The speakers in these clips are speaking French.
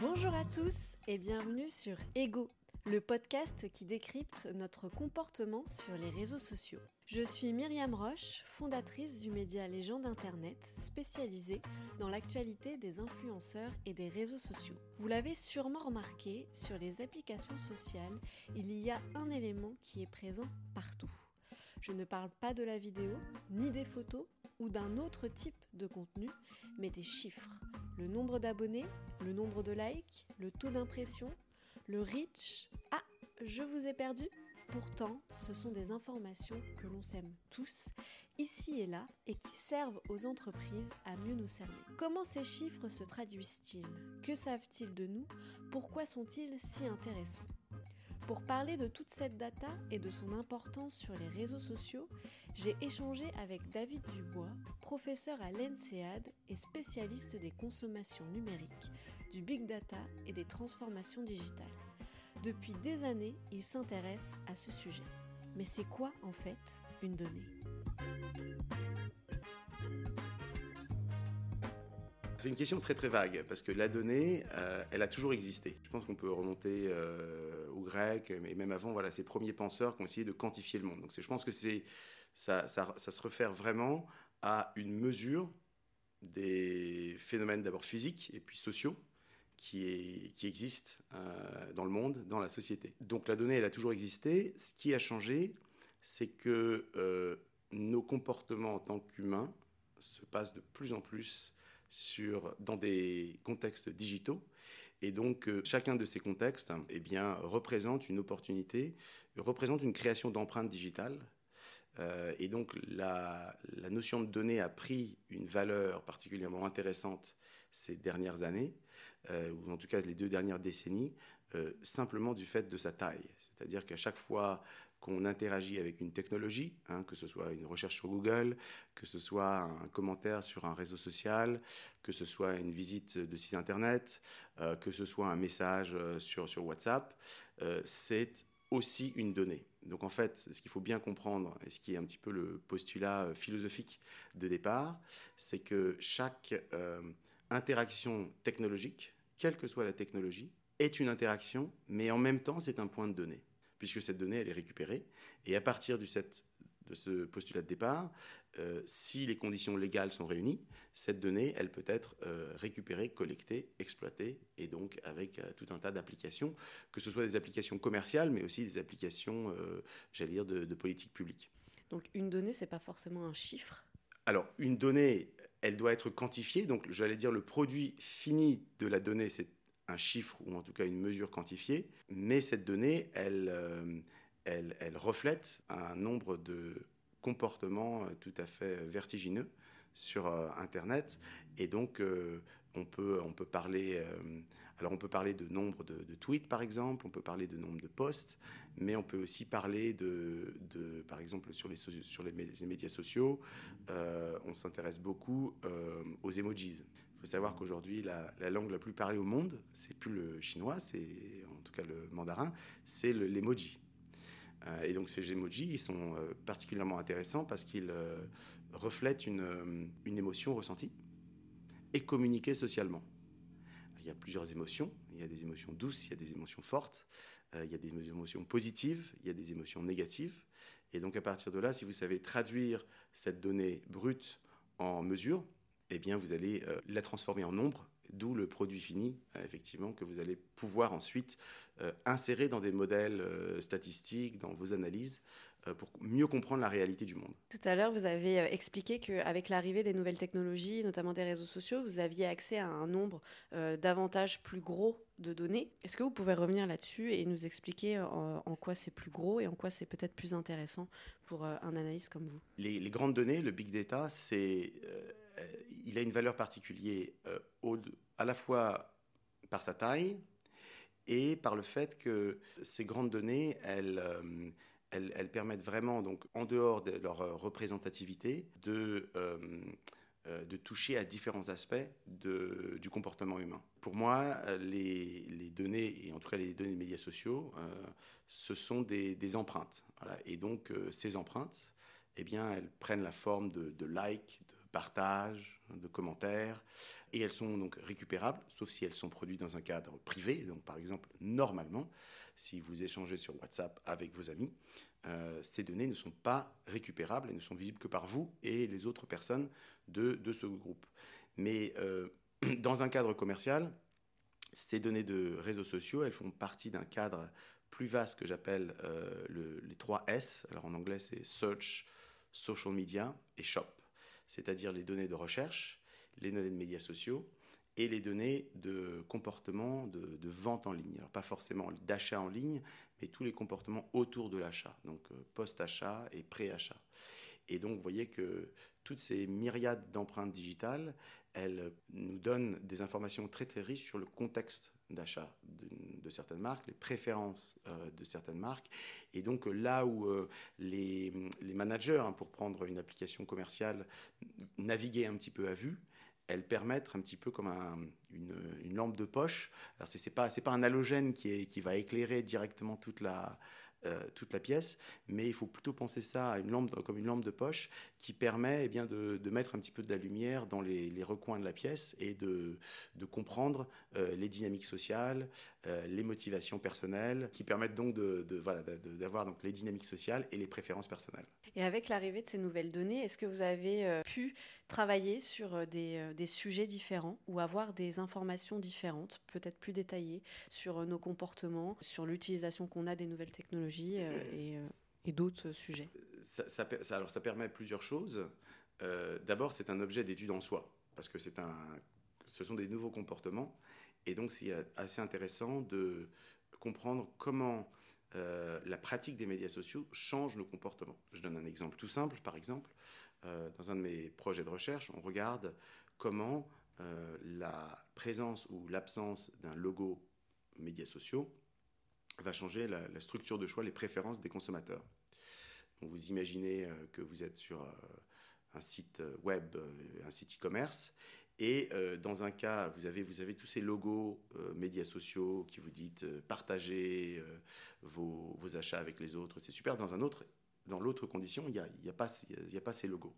Bonjour à tous et bienvenue sur Ego, le podcast qui décrypte notre comportement sur les réseaux sociaux. Je suis Myriam Roche, fondatrice du média Légende Internet, spécialisée dans l'actualité des influenceurs et des réseaux sociaux. Vous l'avez sûrement remarqué, sur les applications sociales, il y a un élément qui est présent partout. Je ne parle pas de la vidéo, ni des photos ou d'un autre type de contenu, mais des chiffres. Le nombre d'abonnés, le nombre de likes, le taux d'impression, le reach. Ah, je vous ai perdu Pourtant, ce sont des informations que l'on sème tous, ici et là, et qui servent aux entreprises à mieux nous cerner. Comment ces chiffres se traduisent-ils? Que savent-ils de nous? Pourquoi sont-ils si intéressants? Pour parler de toute cette data et de son importance sur les réseaux sociaux, j'ai échangé avec David Dubois, professeur à l'ENSEAD et spécialiste des consommations numériques, du big data et des transformations digitales. Depuis des années, il s'intéresse à ce sujet. Mais c'est quoi en fait une donnée? C'est une question très très vague parce que la donnée, euh, elle a toujours existé. Je pense qu'on peut remonter euh, aux Grecs, mais même avant, voilà, ces premiers penseurs qui ont essayé de quantifier le monde. Donc je pense que ça, se réfère vraiment à une mesure des phénomènes d'abord physiques et puis sociaux qui, est, qui existent euh, dans le monde, dans la société. Donc la donnée, elle a toujours existé. Ce qui a changé, c'est que nos comportements en tant qu'humains se passent de plus en plus sur, dans des contextes digitaux. Et donc, euh, chacun de ces contextes eh bien, représente une opportunité, représente une création d'empreintes digitales. Euh, et donc, la, notion de données a pris une valeur particulièrement intéressante ces dernières années, euh, ou en tout cas les deux dernières décennies, simplement du fait de sa taille. C'est-à-dire qu'à chaque fois qu'on interagit avec une technologie, hein, que ce soit une recherche sur Google, que ce soit un commentaire sur un réseau social, que ce soit une visite de site internet, euh, que ce soit un message euh, sur, sur WhatsApp, euh, c'est aussi une donnée. Donc en fait, ce qu'il faut bien comprendre, et ce qui est un petit peu le postulat philosophique de départ, c'est que chaque interaction technologique, quelle que soit la technologie, est une interaction, mais en même temps, c'est un point de donnée puisque cette donnée, elle est récupérée. Et à partir du set, de ce postulat de départ, euh, si les conditions légales sont réunies, cette donnée, elle peut être euh, récupérée, collectée, exploitée, et donc avec euh, tout un tas d'applications, que ce soit des applications commerciales, mais aussi des applications, j'allais dire, de, de, politique publique. Donc une donnée, c'est pas forcément un chiffre? Alors, une donnée, elle doit être quantifiée. Donc, j'allais dire, le produit fini de la donnée, c'est un chiffre ou en tout cas une mesure quantifiée, mais cette donnée, elle, euh, elle, reflète un nombre de comportements euh, tout à fait vertigineux sur euh, Internet. Et donc, on, peut, on, peut parler, alors on peut parler de nombre de, tweets, par exemple, on peut parler de nombre de posts, mais on peut aussi parler de, de par exemple, sur les, sur les, médias sociaux, on s'intéresse beaucoup aux emojis. Faut savoir qu'aujourd'hui, la, la, langue la plus parlée au monde, c'est plus le chinois, c'est en tout cas le mandarin, c'est l'emoji. Euh, et donc ces emojis, ils sont euh, particulièrement intéressants parce qu'ils euh, reflètent une, une, émotion ressentie et communiquée socialement. Il y a plusieurs émotions. Il y a des émotions douces, il y a des émotions fortes, il y a des émotions positives, il y a des émotions négatives. Et donc à partir de là, si vous savez traduire cette donnée brute en mesure, eh bien vous allez la transformer en nombre D'où le produit fini, euh, effectivement, que vous allez pouvoir ensuite euh, insérer dans des modèles euh, statistiques, dans vos analyses, euh, pour mieux comprendre la réalité du monde. Tout à l'heure, vous avez euh, expliqué qu'avec l'arrivée des nouvelles technologies, notamment des réseaux sociaux, vous aviez accès à un nombre euh, davantage plus gros de données. Est-ce que vous pouvez revenir là-dessus et nous expliquer en, en quoi c'est plus gros et en quoi c'est peut-être plus intéressant pour un analyste comme vous? Les, les, grandes données, le big data, c'est, euh, il a une valeur particulière euh, à la fois par sa taille et par le fait que ces grandes données, elles, euh, permettent vraiment, donc, en dehors de leur représentativité, de, euh, toucher à différents aspects du comportement humain. Pour moi, les, données, et en tout cas les données des médias sociaux, euh, ce sont des, empreintes. Et donc, euh, ces empreintes, eh bien, elles prennent la forme de likes, partage, de commentaires, et elles sont donc récupérables, sauf si elles sont produites dans un cadre privé. Donc par exemple, normalement, si vous échangez sur WhatsApp avec vos amis, euh, ces données ne sont pas récupérables et ne sont visibles que par vous et les autres personnes de, de ce groupe. Mais euh, dans un cadre commercial, ces données de réseaux sociaux, elles font partie d'un cadre plus vaste que j'appelle euh, les trois S. Alors en anglais, c'est Search, Social Media et Shop. C'est-à-dire les données de recherche, les données de médias sociaux et les données de comportement de, vente en ligne. Alors pas forcément d'achat en ligne, mais tous les comportements autour de l'achat, donc euh, post-achat et pré-achat. Et donc vous voyez que toutes ces myriades d'empreintes digitales, elles nous donnent des informations très très riches sur le contexte d'achat de, certaines marques, les préférences euh, de certaines marques. Et donc là où euh, les, managers, hein, pour prendre une application commerciale, naviguaient un petit peu à vue, elles permettent un petit peu comme une, lampe de poche. Alors ce n'est pas, pas un halogène qui va éclairer directement toute la, euh, toute la pièce, mais il faut plutôt penser ça à une lampe, comme une lampe de poche qui permet eh bien, de, mettre un petit peu de la lumière dans les, recoins de la pièce et de, comprendre euh, les dynamiques sociales, euh, les motivations personnelles, qui permettent donc de, voilà, d'avoir donc les dynamiques sociales et les préférences personnelles. Et avec l'arrivée de ces nouvelles données, est-ce que vous avez pu travailler sur des, des, sujets différents ou avoir des informations différentes, peut-être plus détaillées, sur nos comportements, sur l'utilisation qu'on a des nouvelles technologies euh, euh, et, d'autres sujets? ça, alors ça permet plusieurs choses. Euh, d'abord, c'est un objet d'étude en soi, parce que c'est un, ce sont des nouveaux comportements, et donc c'est assez intéressant de comprendre comment la pratique des médias sociaux change nos comportements. Je donne un exemple tout simple, par exemple, dans un de mes projets de recherche, on regarde comment la présence ou l'absence d'un logo médias sociaux va changer la, structure de choix, les préférences des consommateurs. Vous imaginez euh, que vous êtes sur euh, un site euh, web, un site e-commerce, et dans un cas, vous avez, tous ces logos médias sociaux qui vous dites partagez vos, achats avec les autres, c'est super. Dans un autre, dans l'autre condition, il n'y a, pas, ces logos.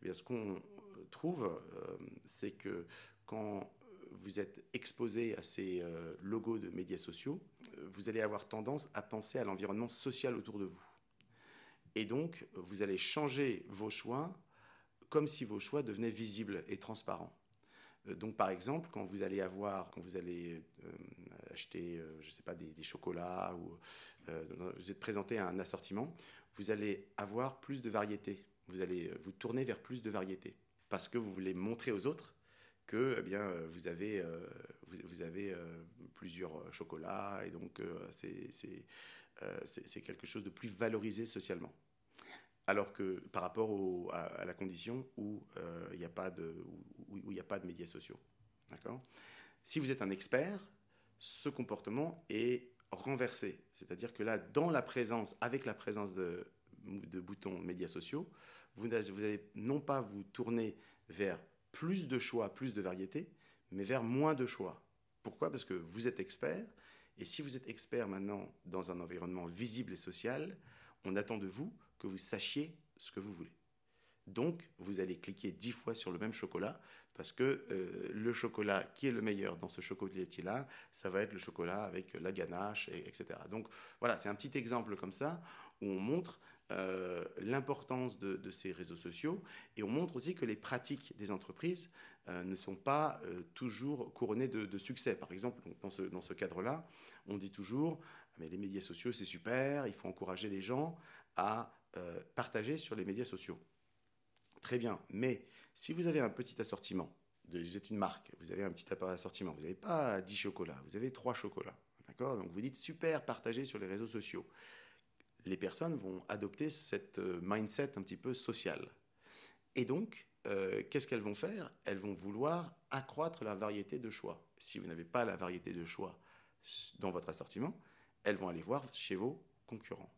Eh bien, ce qu'on trouve, c'est que quand vous êtes exposé à ces euh, logos de médias sociaux, euh, vous allez avoir tendance à penser à l'environnement social autour de vous. Et donc, vous allez changer vos choix comme si vos choix devenaient visibles et transparents. Euh, donc, par exemple, quand vous allez avoir, quand vous allez acheter, je ne sais pas, des, chocolats ou vous êtes présenté à un assortiment, vous allez avoir plus de variété. Vous allez vous tourner vers plus de variété parce que vous voulez montrer aux autres que eh bien, euh, vous avez, euh, vous, avez euh, plusieurs chocolats et donc c'est quelque chose de plus valorisé socialement. Alors que par rapport à, la condition où il n'y a, pas de, a pas de médias sociaux. D'accord? Si vous êtes un expert, ce comportement est renversé. C'est-à-dire que là, dans la présence, avec la présence de, de boutons médias sociaux, vous n'allez non pas vous tourner vers plus de choix, plus de variété, mais vers moins de choix. Pourquoi? Parce que vous êtes expert, et si vous êtes expert maintenant dans un environnement visible et social, on attend de vous que vous sachiez ce que vous voulez. Donc, vous allez cliquer dix fois sur le même chocolat parce que euh, le chocolat qui est le meilleur dans ce chocolatier-là, ça va être le chocolat avec la ganache, et, etc. Donc, voilà, c'est un petit exemple comme ça où on montre euh, l'importance de, ces réseaux sociaux et on montre aussi que les pratiques des entreprises euh, ne sont pas toujours couronnées de, succès. Par exemple, dans ce cadre-là, on dit toujours mais les médias sociaux c'est super, il faut encourager les gens à partager sur les médias sociaux. Très bien, mais si vous avez un petit assortiment, vous êtes une marque, vous avez un petit assortiment, vous n'avez pas 10 chocolats, vous avez 3 chocolats. D'accord? Donc vous dites super, partagez sur les réseaux sociaux les personnes vont adopter cette euh, mindset un petit peu social. Et donc, euh, qu'est-ce qu'elles vont faire? Elles vont vouloir accroître la variété de choix. Si vous n'avez pas la variété de choix dans votre assortiment, elles vont aller voir chez vos concurrents.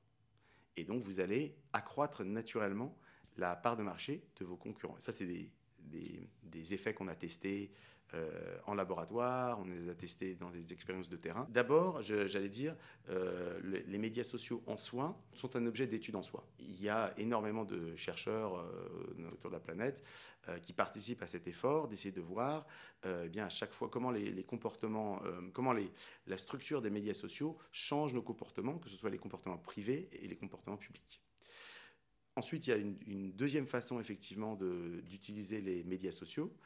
Et donc, vous allez accroître naturellement la part de marché de vos concurrents. ça, c'est des, des effets qu'on a testés euh, en laboratoire, on les a testés dans des expériences de terrain. D'abord, j'allais dire, euh, les, médias sociaux en soi sont un objet d'étude en soi. Il y a énormément de chercheurs euh, autour de la planète qui participent à cet effort d'essayer de voir eh bien, à chaque fois comment les, comportements, comment la structure des médias sociaux change nos comportements, que ce soit les comportements privés et les comportements publics. Ensuite, il y a une, deuxième façon effectivement d'utiliser les médias sociaux.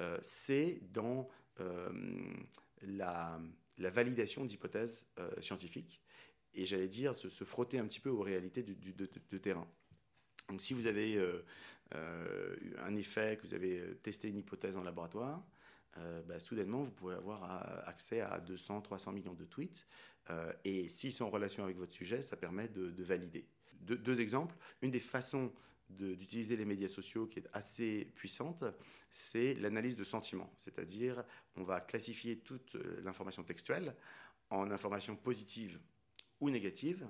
Euh, c'est dans euh, la, validation d'hypothèses euh, scientifiques et j'allais dire se, frotter un petit peu aux réalités du, de, terrain. Donc si vous avez un effet, que vous avez testé une hypothèse en laboratoire, bah, soudainement, vous pouvez avoir accès à 200, 300 millions de tweets. et s'ils sont en relation avec votre sujet, ça permet de, valider. deux exemples. Une des façons d'utiliser les médias sociaux qui est assez puissante, c'est l'analyse de sentiments. C'est-à-dire, on va classifier toute euh, l'information textuelle en information positive ou négative,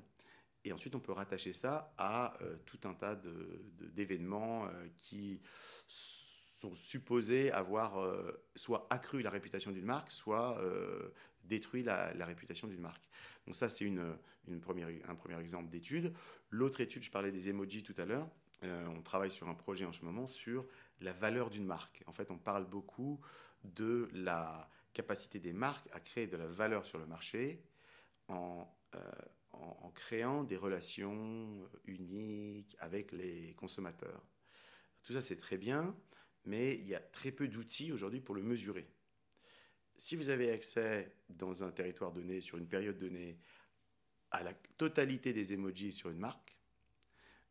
et ensuite on peut rattacher ça à euh, tout un tas d'événements de, euh, qui sont supposés avoir soit accru la réputation d'une marque, soit détruit la, réputation d'une marque. Donc ça, c'est une, une un premier exemple d'étude. L'autre étude, je parlais des emojis tout à l'heure, euh, on travaille sur un projet en ce moment sur la valeur d'une marque. En fait, on parle beaucoup de la capacité des marques à créer de la valeur sur le marché en, euh, créant des relations uniques avec les consommateurs. Tout ça, c'est très bien, mais il y a très peu d'outils aujourd'hui pour le mesurer. Si vous avez accès dans un territoire donné, sur une période donnée, à la totalité des emojis sur une marque,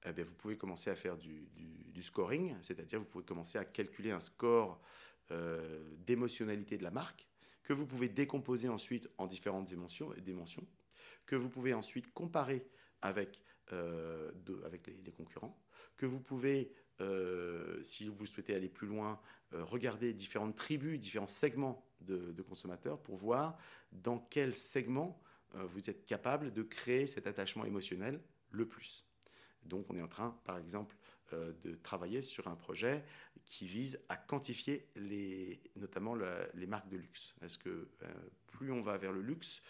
eh vous pouvez commencer à faire du, scoring, c'est-à-dire vous pouvez commencer à calculer un score euh, d'émotionnalité de la marque, que vous pouvez décomposer ensuite en différentes dimensions, dimensions que vous pouvez ensuite comparer avec, euh, avec les, concurrents, que vous pouvez, euh, si vous souhaitez aller plus loin, regarder différentes tribus, différents segments de, consommateurs pour voir dans quel segment vous êtes capable de créer cet attachement émotionnel le plus. Donc on est en train, par exemple, euh, de travailler sur un projet qui vise à quantifier les, notamment les marques de luxe. Est-ce que euh, plus on va vers le luxe,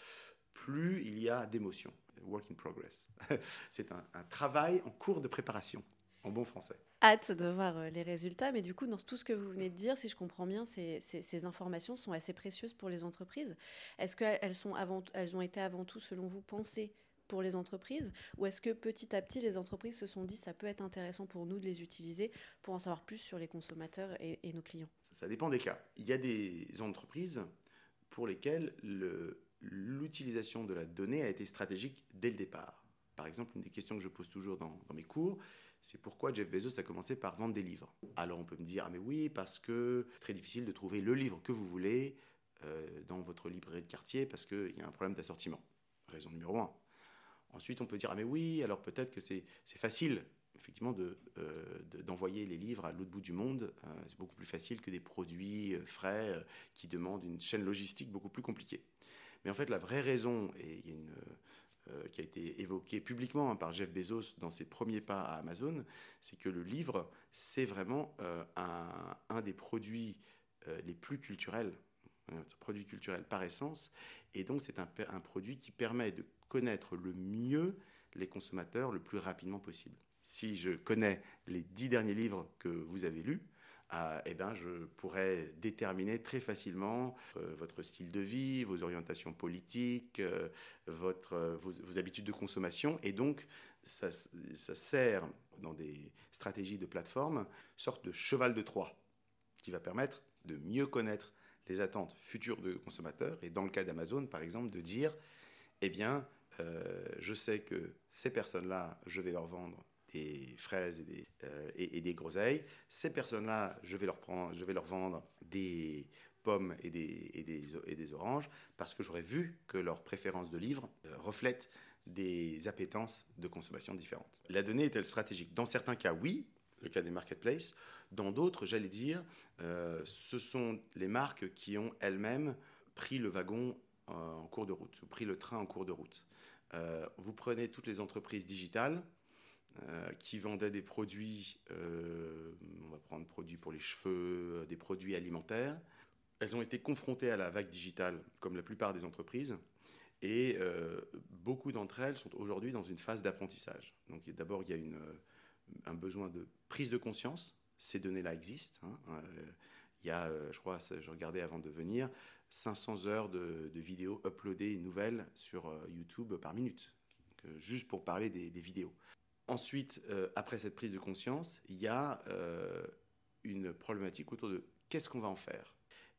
plus il y a d'émotions. Work in progress. C'est un, travail en cours de préparation, en bon français. Hâte de voir euh, les résultats, mais du coup, dans tout ce que vous venez de dire, si je comprends bien, ces, ces, informations sont assez précieuses pour les entreprises. Est-ce qu'elles sont avant, elles ont été avant tout, selon vous, pensées pour les entreprises Ou est-ce que petit à petit, les entreprises se sont dit ça peut être intéressant pour nous de les utiliser pour en savoir plus sur les consommateurs et, nos clients? Ça dépend des cas. Il y a des entreprises pour lesquelles l'utilisation de la donnée a été stratégique dès le départ. Par exemple, une des questions que je pose toujours dans, mes cours, c'est pourquoi Jeff Bezos a commencé par vendre des livres. Alors on peut me dire, ah mais oui, parce que c'est très difficile de trouver le livre que vous voulez euh, dans votre librairie de quartier parce qu'il y a un problème d'assortiment. Raison numéro un. Ensuite, on peut dire, ah mais oui, alors peut-être que c'est facile, effectivement, euh, d'envoyer les livres à l'autre bout du monde. Euh, c'est beaucoup plus facile que des produits frais qui demandent une chaîne logistique beaucoup plus compliquée. Mais en fait, la vraie raison, et il y a une, qui a été évoquée publiquement hein, par Jeff Bezos dans ses premiers pas à Amazon, c'est que le livre, c'est vraiment un, un, des produits les plus culturels, un produit culturel par essence, et donc c'est un produit qui permet de connaître le mieux les consommateurs le plus rapidement possible. Si je connais les dix derniers livres que vous avez lus, euh, ben, je pourrais déterminer très facilement euh, votre style de vie, vos orientations politiques, euh, votre, vos, habitudes de consommation. Et donc, ça, ça, sert dans des stratégies de plateforme, sorte de cheval de Troie, qui va permettre de mieux connaître les attentes futures de consommateurs. Et dans le cas d'Amazon, par exemple, de dire, eh bien, euh, je sais que ces personnes-là, je vais leur vendre des fraises et des, euh, et, des groseilles. Ces personnes-là, je vais leur leur vendre des pommes et des, oranges parce que j'aurais vu que leurs préférences de livres euh, reflètent des appétences de consommation différentes. La donnée est-elle stratégique? Dans certains cas, oui, le cas des marketplaces. Dans d'autres, j'allais dire, ce sont les marques qui ont elles-mêmes pris le wagon en cours de route, ou pris le train en cours de route. Euh, vous prenez toutes les entreprises digitales, qui vendaient des produits, on va prendre produits pour les cheveux, des produits alimentaires. Elles ont été confrontées à la vague digitale, comme la plupart des entreprises, et beaucoup d'entre elles sont aujourd'hui dans une phase d'apprentissage. Donc d'abord, il y a un besoin de prise de conscience. Ces données-là existent. Hein. il y a, je crois, je regardais avant de venir, 500 heures de, vidéos uploadées nouvelles sur YouTube par minute juste pour parler des, vidéos. Ensuite, euh, après cette prise de conscience, il y a euh, une problématique autour de qu'est-ce qu'on va en faire?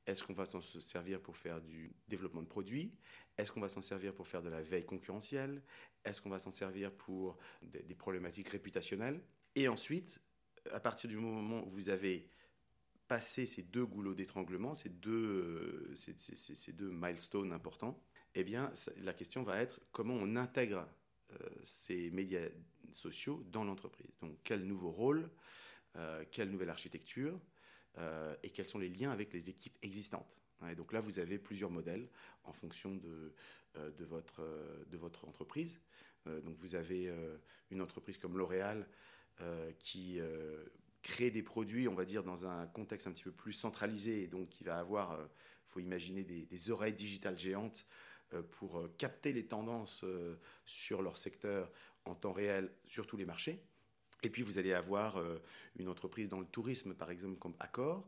Est-ce qu'on va s'en servir pour faire du développement de produits? Est-ce qu'on va s'en servir pour faire de la veille concurrentielle? Est-ce qu'on va s'en servir pour des, problématiques réputationnelles? Et ensuite, à partir du moment où vous avez passé ces deux goulots d'étranglement, ces deux, euh, ces, deux milestones importants, eh bien, la question va être comment on intègre euh, ces médias sociaux dans l'entreprise. Donc quel nouveau rôle, euh, quelle nouvelle architecture euh, et quels sont les liens avec les équipes existantes. Et donc là, vous avez plusieurs modèles en fonction de, votre, entreprise. donc vous avez une entreprise comme L'Oréal qui crée des produits, on va dire, dans un contexte un petit peu plus centralisé, et donc qui va avoir, il faut imaginer, des, oreilles digitales géantes euh, pour euh, capter les tendances euh, sur leur secteur en temps réel sur tous les marchés. Et puis vous allez avoir une entreprise dans le tourisme, par exemple, comme Accor,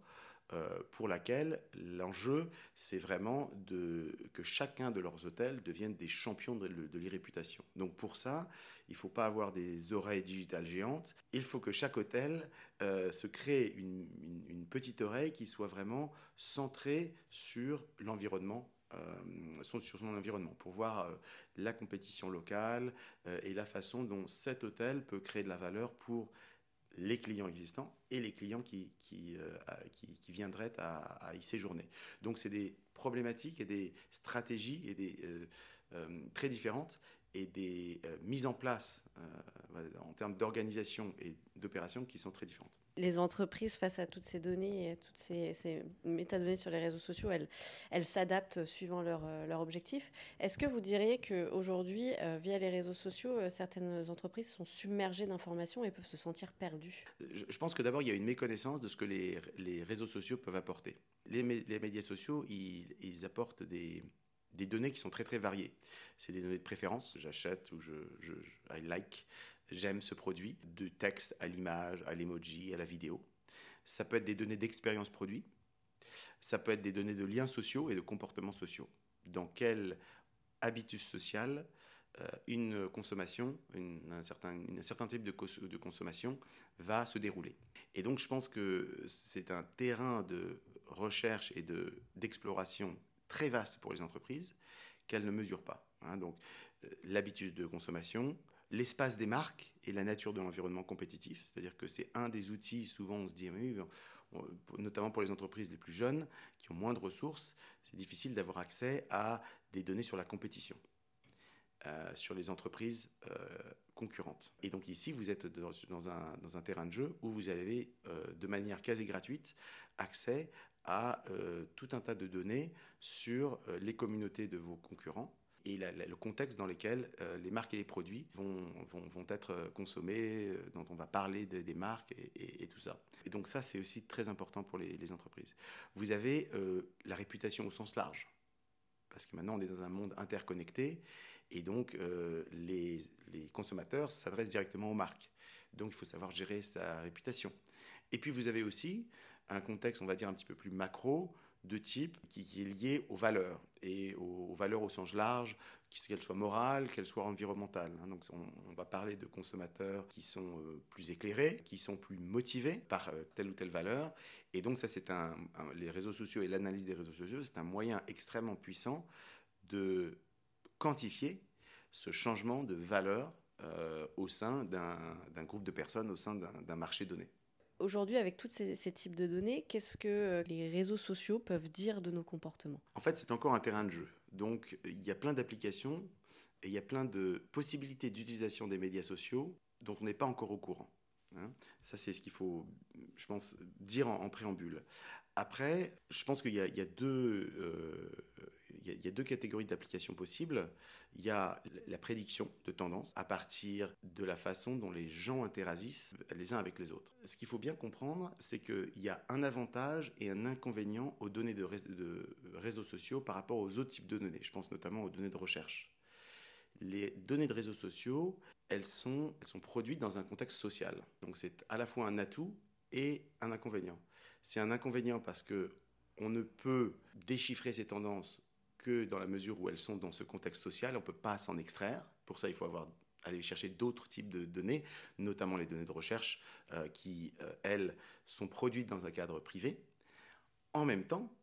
pour laquelle l'enjeu, c'est vraiment de, que chacun de leurs hôtels devienne des champions de, l'irréputation. Donc pour ça, il ne faut pas avoir des oreilles digitales géantes, il faut que chaque hôtel se crée une, petite oreille qui soit vraiment centrée sur l'environnement euh, sur son environnement pour voir euh, la compétition locale euh, et la façon dont cet hôtel peut créer de la valeur pour les clients existants et les clients qui, qui, qui, viendraient à, y séjourner. Donc c'est des problématiques et des stratégies et des, très différentes et des mises en place en termes d'organisation et d'opération qui sont très différentes les entreprises, face à toutes ces données et à toutes ces, métadonnées sur les réseaux sociaux, elles, elles s'adaptent suivant leur euh, objectifs. Est-ce que vous diriez qu'aujourd'hui, euh, via les réseaux sociaux, euh, certaines entreprises sont submergées d'informations et peuvent se sentir perdues? Je, pense que d'abord, il y a une méconnaissance de ce que les, les réseaux sociaux peuvent apporter. Les, les médias sociaux, ils, ils apportent des, des données qui sont très très variées. C'est des données de préférence, j'achète ou je, je, je I like j'aime ce produit, de texte à l'image, à l'emoji, à la vidéo. Ça peut être des données d'expérience produit. Ça peut être des données de liens sociaux et de comportements sociaux. Dans quel habitus social euh, une consommation, un, certain, type de, de, consommation va se dérouler. Et donc je pense que c'est un terrain de recherche et d'exploration très vaste pour les entreprises qu'elles ne mesurent pas. Hein. Donc euh, l'habitus de consommation, l'espace des marques et la nature de l'environnement compétitif. C'est-à-dire que c'est un des outils, souvent on se dit, notamment pour les entreprises les plus jeunes, qui ont moins de ressources, c'est difficile d'avoir accès à des données sur la compétition. Euh, sur les entreprises euh, concurrentes. Et donc ici, vous êtes dans, un, terrain de jeu où vous avez, euh, de manière quasi gratuite, accès à tout un tas de données sur les communautés de vos concurrents et le contexte dans lequel euh, les marques et les produits vont, vont, être euh, consommés, euh, dont on va parler des marques et, tout ça. Et donc ça, c'est aussi très important pour les, entreprises. Vous avez la réputation au sens large, parce que maintenant on est dans un monde interconnecté, et donc les consommateurs s'adressent directement aux marques. Donc il faut savoir gérer sa réputation. Et puis vous avez aussi un contexte, on va dire, un petit peu plus macro, de type qui, est lié aux valeurs et aux, valeurs au sens large, qu'elles soient morales, qu'elles soient environnementales. Hein. Donc on, va parler de consommateurs qui sont euh, plus éclairés, qui sont plus motivés par euh, telle ou telle valeur. Et donc ça, c'est un, les réseaux sociaux et l'analyse des réseaux sociaux, c'est un moyen extrêmement puissant de quantifier ce changement de valeur euh, au sein d'un groupe de personnes, au sein d'un marché donné. Aujourd'hui, avec tous ces, types de données, qu'est-ce que euh, les réseaux sociaux peuvent dire de nos comportements? En fait, c'est encore un terrain de jeu. Donc, il y a plein d'applications et il y a plein de possibilités d'utilisation des médias sociaux dont on n'est pas encore au courant. Hein. Ça, c'est ce qu'il faut, je pense, dire en, préambule. Après, je pense qu'il y, a deux, euh, il y, a deux catégories d'applications possibles. Il y a la prédiction de tendance à partir de la façon dont les gens interagissent les uns avec les autres. Ce qu'il faut bien comprendre, c'est qu'il y a un avantage et un inconvénient aux données de, réseaux sociaux par rapport aux autres types de données. Je pense notamment aux données de recherche. Les données de réseaux sociaux, elles sont, elles sont produites dans un contexte social. Donc c'est à la fois un atout et un inconvénient. C'est un inconvénient parce que on ne peut déchiffrer ces tendances que dans la mesure où elles sont dans ce contexte social. On ne peut pas s'en extraire. Pour ça, il faut avoir, aller chercher d'autres types de données, notamment les données de recherche, euh, qui, euh, elles, sont produites dans un cadre privé. En même temps,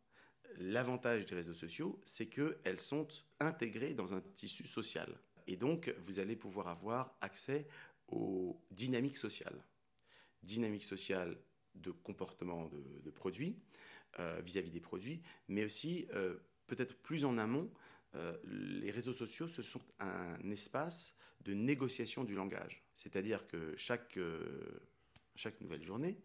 l'avantage des réseaux sociaux, c'est qu'elles sont intégrées dans un tissu social. Et donc, vous allez pouvoir avoir accès aux dynamiques sociales. Dynamiques sociales de comportement de, produits, euh, vis-à-vis des produits, mais aussi peut-être plus en amont, euh, les réseaux sociaux, ce sont un espace de négociation du langage. C'est-à-dire que chaque, chaque nouvelle journée,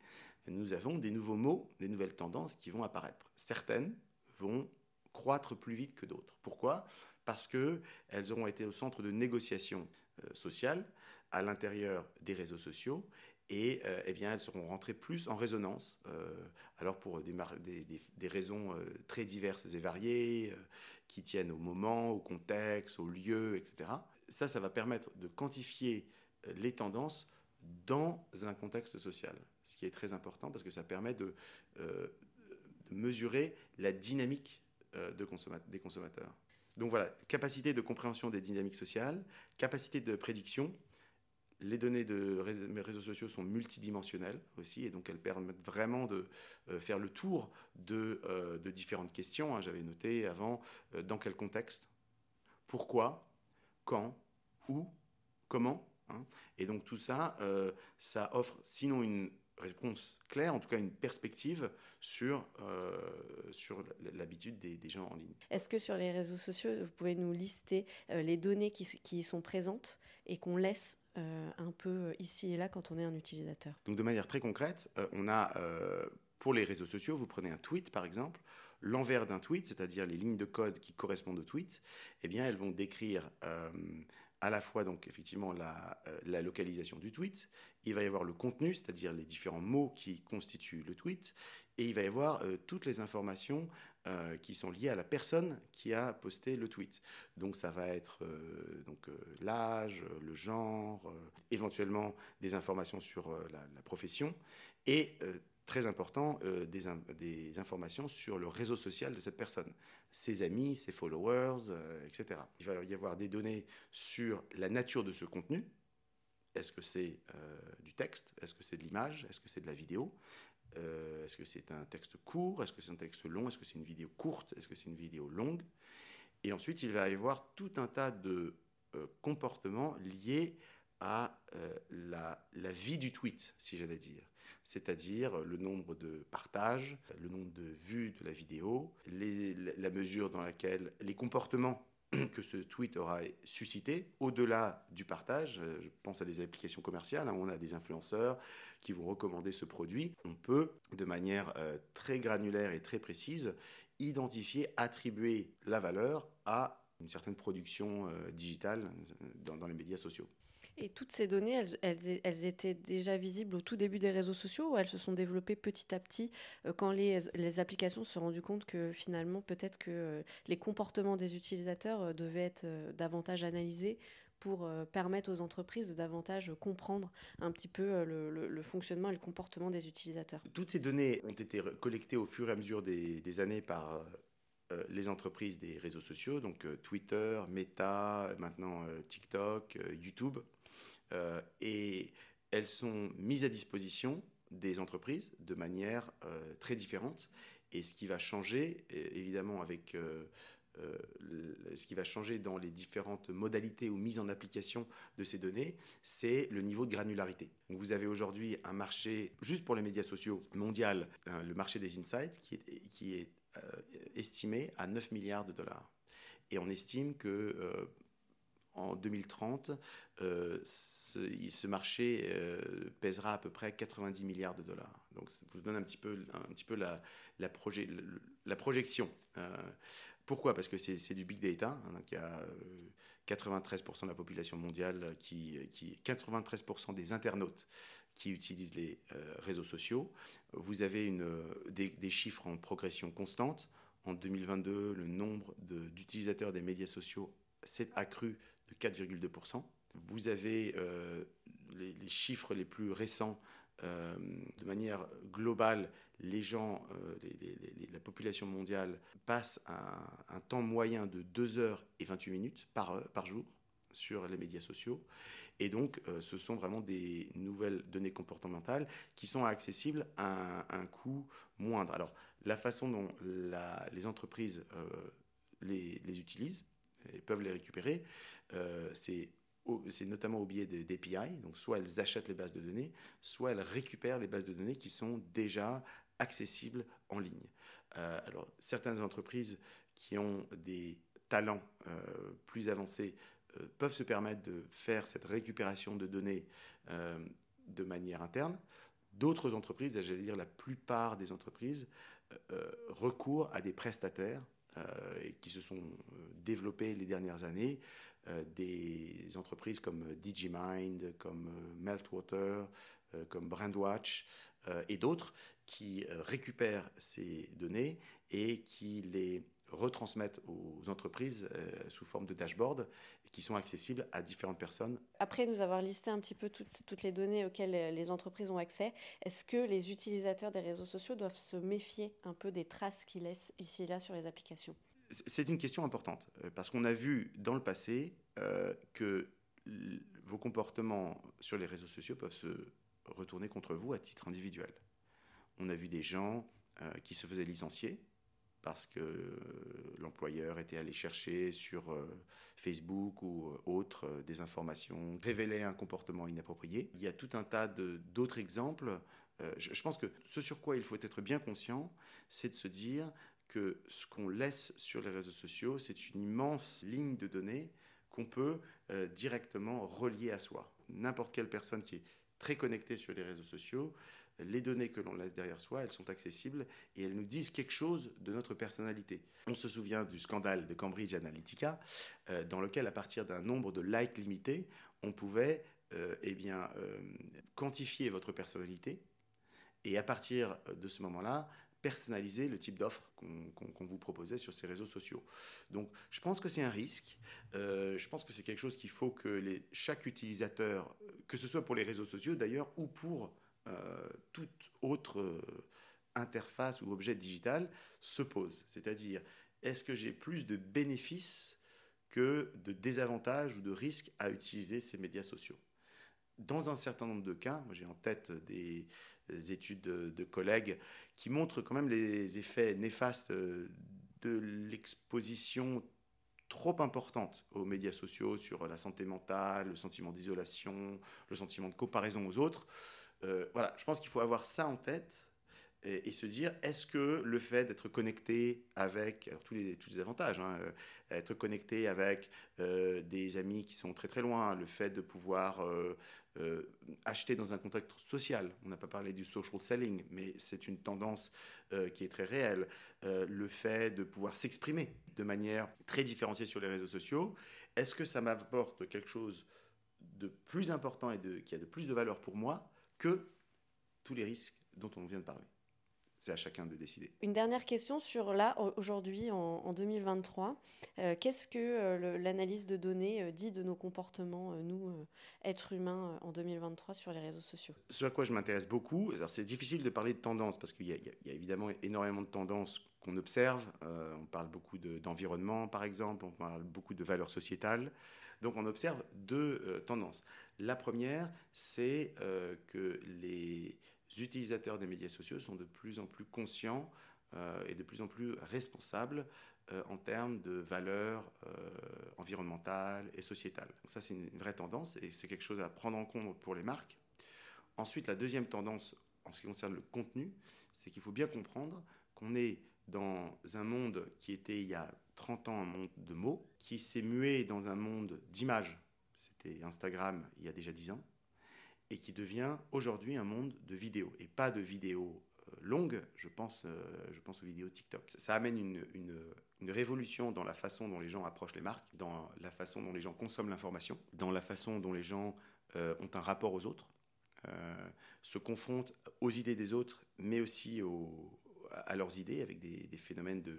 nous avons des nouveaux mots, des nouvelles tendances qui vont apparaître. Certaines vont croître plus vite que d'autres. Pourquoi? Parce qu'elles auront été au centre de négociations sociales à l'intérieur des réseaux sociaux et euh, eh bien, elles seront rentrées plus en résonance, euh, alors pour des, raisons euh, très diverses et variées, qui tiennent au moment, au contexte, au lieu, etc. Ça, ça va permettre de quantifier les tendances dans un contexte social, ce qui est très important parce que ça permet de, mesurer la dynamique de des consommateurs. Donc voilà, capacité de compréhension des dynamiques sociales, capacité de prédiction, les données de mes réseaux sociaux sont multidimensionnelles aussi, et donc elles permettent vraiment de euh, faire le tour de, euh, différentes questions. Hein. J'avais noté avant euh, dans quel contexte, pourquoi, quand, où, comment. Hein. Et donc tout ça, ça offre sinon une réponse claire, en tout cas une perspective sur, sur l'habitude des, gens en ligne. Est-ce que sur les réseaux sociaux, vous pouvez nous lister les données qui, qui sont présentes et qu'on laisse euh, un peu ici et là quand on est un utilisateur. Donc de manière très concrète, euh, on a euh, pour les réseaux sociaux, vous prenez un tweet par exemple, l'envers d'un tweet, c'est-à-dire les lignes de code qui correspondent au tweet, eh bien elles vont décrire à la fois donc effectivement la, localisation du tweet, il va y avoir le contenu, c'est-à-dire les différents mots qui constituent le tweet, et il va y avoir toutes les informations euh, qui sont liées à la personne qui a posté le tweet. Donc ça va être euh, donc euh, l'âge, le genre, éventuellement des informations sur la, profession et très important des, des, informations sur le réseau social de cette personne, ses amis, ses followers, etc. Il va y avoir des données sur la nature de ce contenu. Est-ce que c'est du texte? Est-ce que c'est de l'image? Est-ce que c'est de la vidéo? Euh, est-ce que c'est un texte court? Est-ce que c'est un texte long? Est-ce que c'est une vidéo courte? Est-ce que c'est une vidéo longue? Et ensuite, il va y avoir tout un tas de euh, comportements liés à euh, la, vie du tweet, si j'allais dire. C'est-à-dire le nombre de partages, le nombre de vues de la vidéo, la mesure dans laquelle les comportements que ce tweet aura suscité, au-delà du partage, euh, je pense à des applications commerciales, hein, on a des influenceurs qui vont recommander ce produit, on peut, de manière euh, très granulaire et très précise, identifier, attribuer la valeur à une certaine production euh, digitale dans les médias sociaux. Et toutes ces données, elles, étaient déjà visibles au tout début des réseaux sociaux ou elles se sont développées petit à petit euh, quand les, applications se sont rendues compte que finalement peut-être que euh, les comportements des utilisateurs euh, devaient être davantage analysés pour permettre aux entreprises de davantage comprendre un petit peu le, fonctionnement et le comportement des utilisateurs. Toutes ces données ont été collectées au fur et à mesure des, années par les entreprises des réseaux sociaux, donc Twitter, Meta, maintenant TikTok, YouTube. Euh, et elles sont mises à disposition des entreprises de manière euh, très différente. Et ce qui va changer, évidemment, avec euh, ce qui va changer dans les différentes modalités ou mises en application de ces données, c'est le niveau de granularité. Vous avez aujourd'hui un marché, juste pour les médias sociaux, mondial, le marché des insights, qui est estimé à 9 milliards de dollars. Et on estime que en 2030, euh, ce, marché euh, pèsera à peu près 90 milliards de dollars. Donc, ça vous donne un petit peu, la, projection. Euh, Pourquoi? Parce que c'est du big data. Hein, il y a 93% de la population mondiale, qui, qui 93% des internautes qui utilisent les réseaux sociaux. Vous avez des, chiffres en progression constante. En 2022, le nombre d'utilisateurs des médias sociaux s'est accru de 4,2%. Vous avez euh, les, chiffres les plus récents. Euh, de manière globale, les gens, euh, la population mondiale passe un, temps moyen de 2 heures et 28 minutes par, jour sur les médias sociaux. Et donc, ce sont vraiment des nouvelles données comportementales qui sont accessibles à un, coût moindre. Alors, la façon dont les entreprises les, utilisent et peuvent les récupérer, c'est c'est notamment au biais des API. Donc, soit elles achètent les bases de données, soit elles récupèrent les bases de données qui sont déjà accessibles en ligne. Euh, alors, certaines entreprises qui ont des talents euh, plus avancés euh, peuvent se permettre de faire cette récupération de données de manière interne. D'autres entreprises, j'allais dire la plupart des entreprises, recourent à des prestataires qui se sont développés les dernières années euh, des entreprises comme Digimind, comme euh, Meltwater, euh, comme Brandwatch et d'autres qui récupèrent ces données et qui les retransmettent aux entreprises sous forme de dashboard qui sont accessibles à différentes personnes. Après nous avoir listé un petit peu toutes, toutes les données auxquelles les entreprises ont accès, est-ce que les utilisateurs des réseaux sociaux doivent se méfier un peu des traces qu'ils laissent ici et là sur les applications? C'est une question importante, euh, parce qu'on a vu dans le passé euh, que vos comportements sur les réseaux sociaux peuvent se retourner contre vous à titre individuel. On a vu des gens euh, qui se faisaient licencier parce que l'employeur était allé chercher sur Facebook ou autre des informations, révélait un comportement inapproprié. Il y a tout un tas d'autres exemples. je, pense que ce sur quoi il faut être bien conscient, c'est de se dire que ce qu'on laisse sur les réseaux sociaux, c'est une immense ligne de données qu'on peut euh, directement relier à soi. N'importe quelle personne qui est très connectée sur les réseaux sociaux, les données que l'on laisse derrière soi, elles sont accessibles et elles nous disent quelque chose de notre personnalité. On se souvient du scandale de Cambridge Analytica, euh, dans lequel, à partir d'un nombre de likes limité, on pouvait euh, eh bien, quantifier votre personnalité. Et à partir de ce moment-là, personnaliser le type d'offre qu'on vous proposait sur ces réseaux sociaux. Donc je pense que c'est un risque, euh, je pense que c'est quelque chose qu'il faut que chaque utilisateur, que ce soit pour les réseaux sociaux d'ailleurs, ou pour euh, toute autre euh, interface ou objet digital, se pose. C'est-à-dire, est-ce que j'ai plus de bénéfices que de désavantages ou de risques à utiliser ces médias sociaux? Dans un certain nombre de cas, j'ai en tête des, études de, collègues qui montrent quand même les effets néfastes euh, de l'exposition trop importante aux médias sociaux sur la santé mentale, le sentiment d'isolation, le sentiment de comparaison aux autres. Euh, voilà, je pense qu'il faut avoir ça en tête et, se dire est-ce que le fait d'être connecté avec tous, les, tous les avantages, hein, euh, être connecté avec euh, des amis qui sont très très loin, le fait de pouvoir euh, acheter dans un contexte social, on n'a pas parlé du social selling, mais c'est une tendance qui est très réelle, le fait de pouvoir s'exprimer de manière très différenciée sur les réseaux sociaux, est-ce que ça m'apporte quelque chose de plus important et qui a de plus de valeur pour moi que tous les risques dont on vient de parler? C'est à chacun de décider. Une dernière question sur là, aujourd'hui, en, 2023. Euh, qu'est-ce que euh, l'analyse de données euh, dit de nos comportements, nous, êtres humains, en 2023 sur les réseaux sociaux? Ce à quoi je m'intéresse beaucoup, c'est difficile de parler de tendance parce qu'il y, a évidemment énormément de tendances qu'on observe. on parle beaucoup d'environnement, par exemple, on parle beaucoup de valeurs sociétales. Donc on observe deux tendances. La première, c'est que les utilisateurs des médias sociaux sont de plus en plus conscients euh, et de plus en plus responsables euh, en termes de valeurs euh, environnementales et sociétales. Donc ça, c'est une vraie tendance et c'est quelque chose à prendre en compte pour les marques. Ensuite, la deuxième tendance en ce qui concerne le contenu, c'est qu'il faut bien comprendre qu'on est dans un monde qui était il y a 30 ans un monde de mots, qui s'est mué dans un monde d'images. C'était Instagram il y a déjà 10 ans et qui devient aujourd'hui un monde de vidéos. Et pas de vidéos euh, longue, je pense, je pense aux vidéos TikTok. Ça, amène une, une, révolution dans la façon dont les gens approchent les marques, dans la façon dont les gens consomment l'information, dans la façon dont les gens ont un rapport aux autres, se confrontent aux idées des autres, mais aussi aux, à leurs idées avec des, phénomènes de,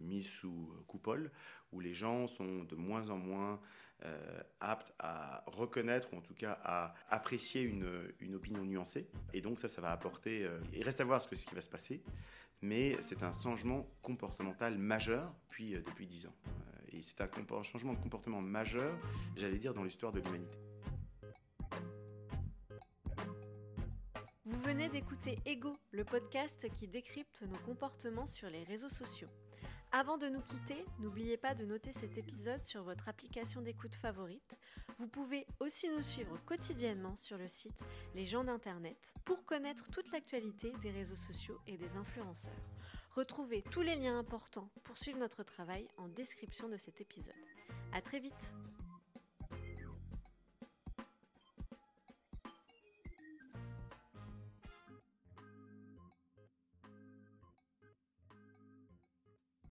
mise sous coupole où les gens sont de moins en moins euh, aptes à reconnaître ou en tout cas à apprécier une, opinion nuancée. Et donc ça, ça va apporter... Euh, il reste à voir ce, que, ce qui va se passer, mais c'est un changement comportemental majeur depuis, euh, depuis 10 ans. et c'est un changement de comportement majeur, j'allais dire, dans l'histoire de l'humanité. Venez d'écouter Ego, le podcast qui décrypte nos comportements sur les réseaux sociaux. Avant de nous quitter, n'oubliez pas de noter cet épisode sur votre application d'écoute favorite. Vous pouvez aussi nous suivre quotidiennement sur le site Les gens d'Internet pour connaître toute l'actualité des réseaux sociaux et des influenceurs. Retrouvez tous les liens importants pour suivre notre travail en description de cet épisode. À très vite!